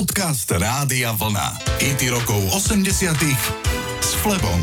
Podcast Rádia Vlna. IT rokov 80 s Flebom.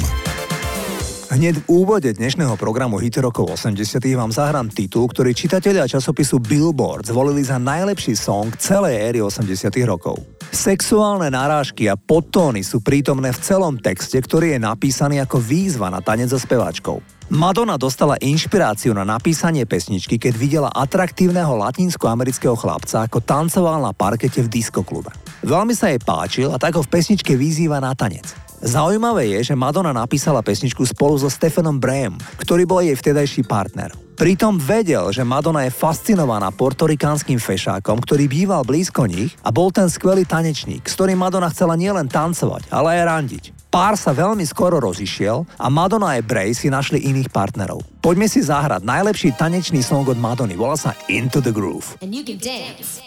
Hneď v úvode dnešného programu Hity rokov 80 vám zahrám titul, ktorý čitatelia časopisu Billboard zvolili za najlepší song celej éry 80 rokov. Sexuálne narážky a podtóny sú prítomné v celom texte, ktorý je napísaný ako výzva na tanec so speváčkou. Madonna dostala inšpiráciu na napísanie pesničky, keď videla atraktívneho latinskoamerického chlapca, ako tancoval na parkete v diskoklube. Veľmi sa jej páčil a tak ho v pesničke vyzýva na tanec. Zaujímavé je, že Madonna napísala pesničku spolu so Stefanom Brahem, ktorý bol jej vtedajší partner. Pritom vedel, že Madonna je fascinovaná portorikánskym fešákom, ktorý býval blízko nich a bol ten skvelý tanečník, s ktorým Madonna chcela nielen tancovať, ale aj randiť. Pár sa veľmi skoro rozišiel a Madonna a Bray si našli iných partnerov. Poďme si zahrať najlepší tanečný song od Madony, volá sa Into the Groove. And you can dance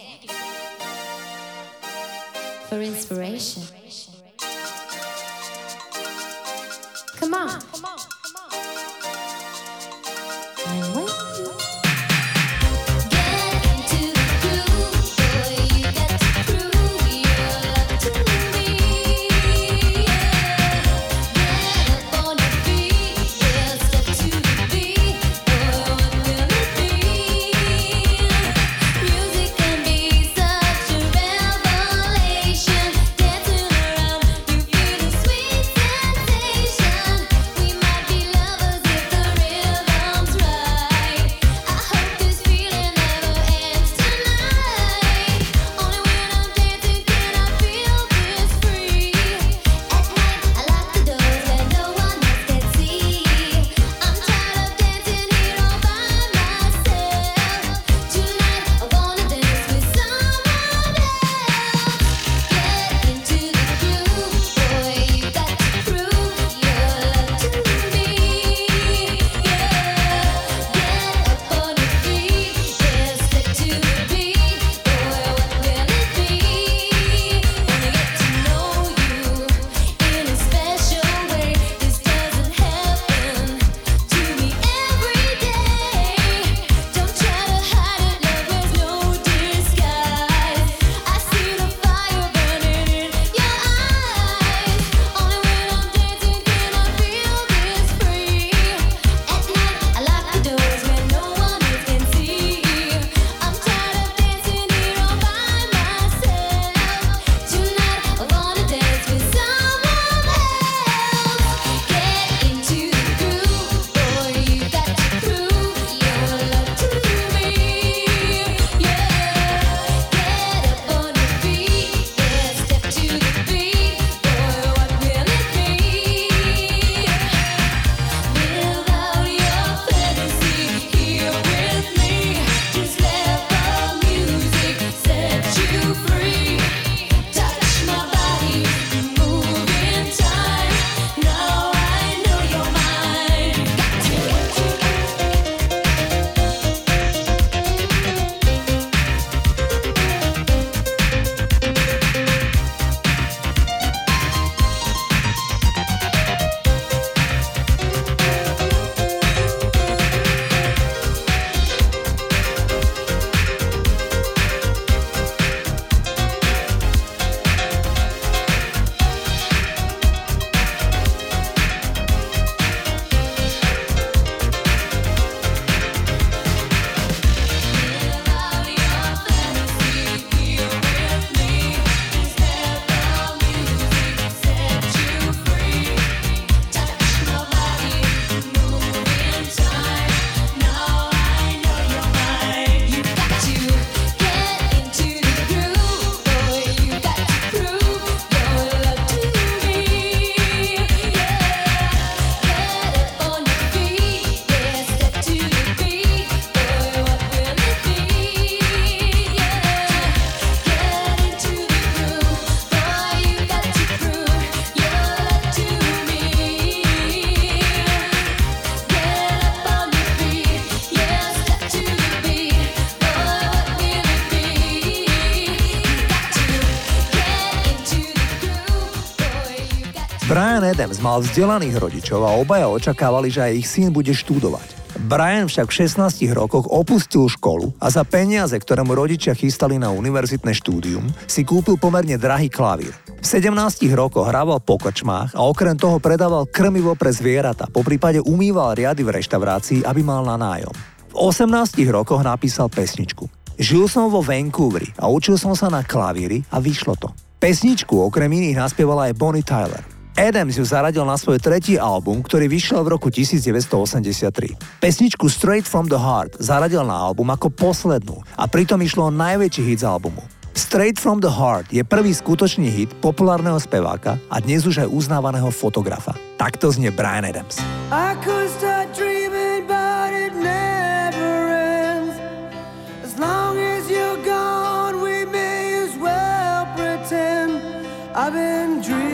for inspiration. Come on. Come on. Adams mal vzdelaných rodičov a obaja očakávali, že aj ich syn bude študovať. Brian však v 16 rokoch opustil školu a za peniaze, ktoré mu rodičia chystali na univerzitné štúdium, si kúpil pomerne drahý klavír. V 17 rokoch hrával po kočmách a okrem toho predával krmivo pre zvieratá, po prípade umýval riady v reštaurácii, aby mal na nájom. V 18 rokoch napísal pesničku. Žil som vo Vancouveri a učil som sa na klavíri a vyšlo to. Pesničku okrem iných naspievala aj Bonnie Tyler. Adams ju zaradil na svoj tretí album, ktorý vyšiel v roku 1983. Pesničku Straight from the Heart zaradil na album ako poslednú a pritom išlo o najväčší hit z albumu. Straight from the Heart je prvý skutočný hit populárneho speváka a dnes už aj uznávaného fotografa. Takto znie Brian Adams. I've been dreaming.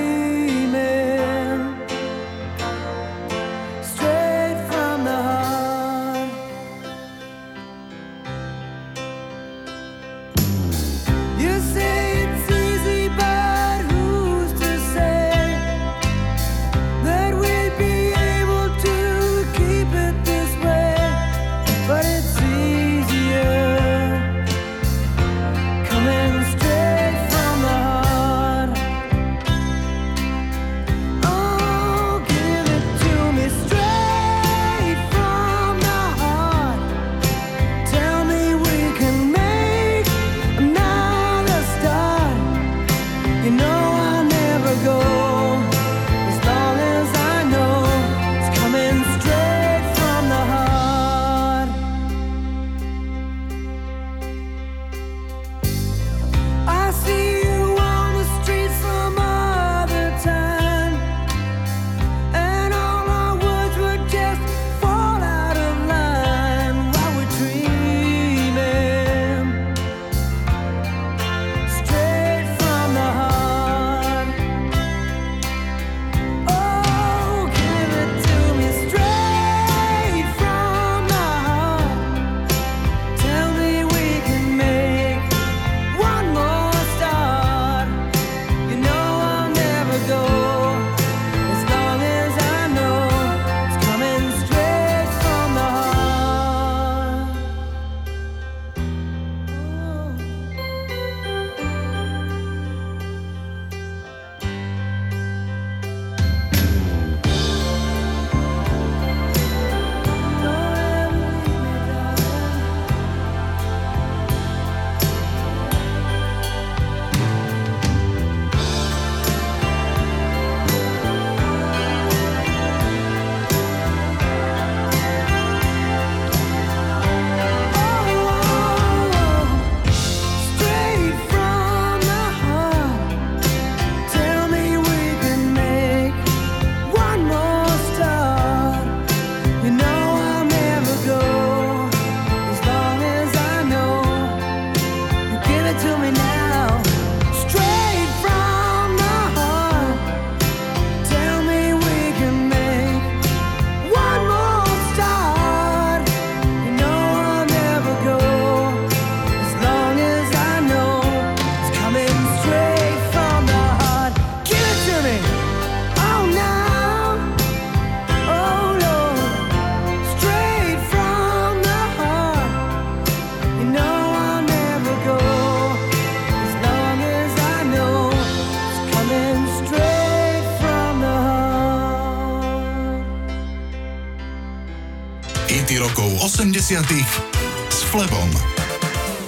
S Flebom.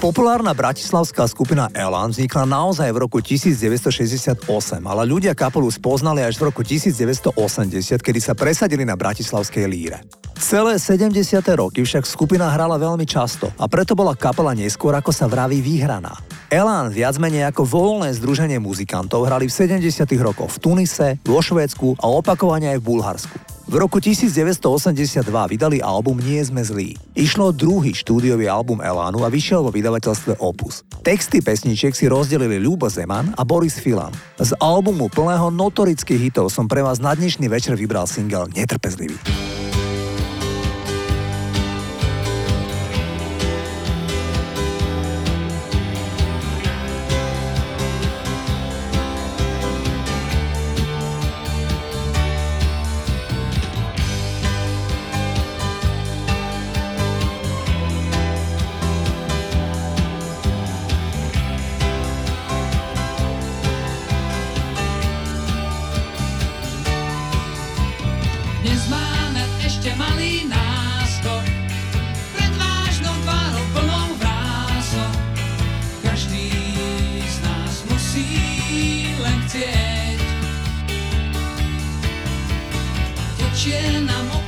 Populárna bratislavská skupina Elan vznikla naozaj v roku 1968, ale ľudia kapelu spoznali až v roku 1980, kedy sa presadili na bratislavskej líre. Celé 70. roky však skupina hrala veľmi často a preto bola kapela neskôr ako sa vraví vyhraná. Elán viac menej ako voľné združenie muzikantov hrali v 70. rokoch v Tunise, vo Švédsku a opakovane aj v Bulharsku. V roku 1982 vydali album Nie sme zlí. Išlo druhý štúdiový album Elánu a vyšiel vo vydavateľstve Opus. Texty pesničiek si rozdelili Ľubo Zeman a Boris Filan. Z albumu plného notorických hitov som pre vás na dnešný večer vybral single Netrpezlivý. chcieť. Tečie nám opäť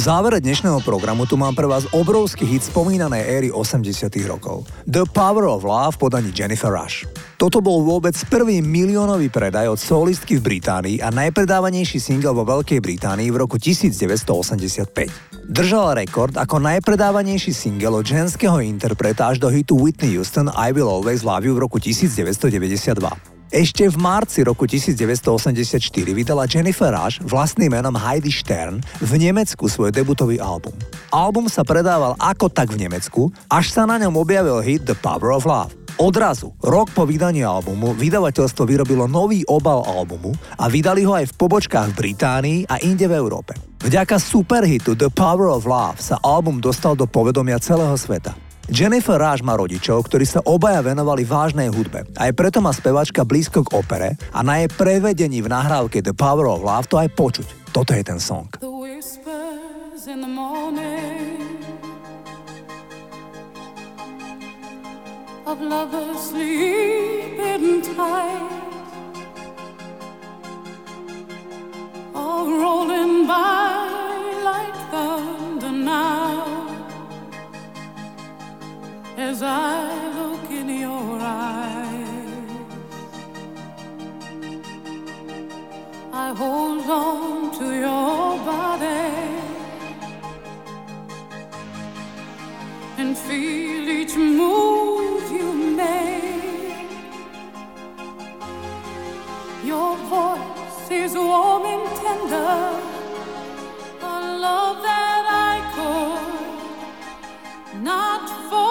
V závere dnešného programu tu mám pre vás obrovský hit spomínanej éry 80 rokov. The Power of Love podaní Jennifer Rush. Toto bol vôbec prvý miliónový predaj od solistky v Británii a najpredávanejší single vo Veľkej Británii v roku 1985. Držal rekord ako najpredávanejší single od ženského interpreta až do hitu Whitney Houston I Will Always Love You v roku 1992. Ešte v marci roku 1984 vydala Jennifer Rush vlastným menom Heidi Stern v Nemecku svoj debutový album. Album sa predával ako tak v Nemecku, až sa na ňom objavil hit The Power of Love. Odrazu, rok po vydaní albumu, vydavateľstvo vyrobilo nový obal albumu a vydali ho aj v pobočkách v Británii a inde v Európe. Vďaka superhitu The Power of Love sa album dostal do povedomia celého sveta. Jennifer Rush má rodičov, ktorí sa obaja venovali vážnej hudbe. Aj preto má spevačka blízko k opere a na jej prevedení v nahrávke The Power of Love to aj počuť. Toto je ten song. of lovers sleeping tight as I look in your eyes. I hold on to your body and feel each move you make. Your voice is warm and tender, a love that I could not forget.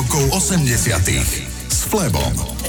Rokov 80 s Flebom.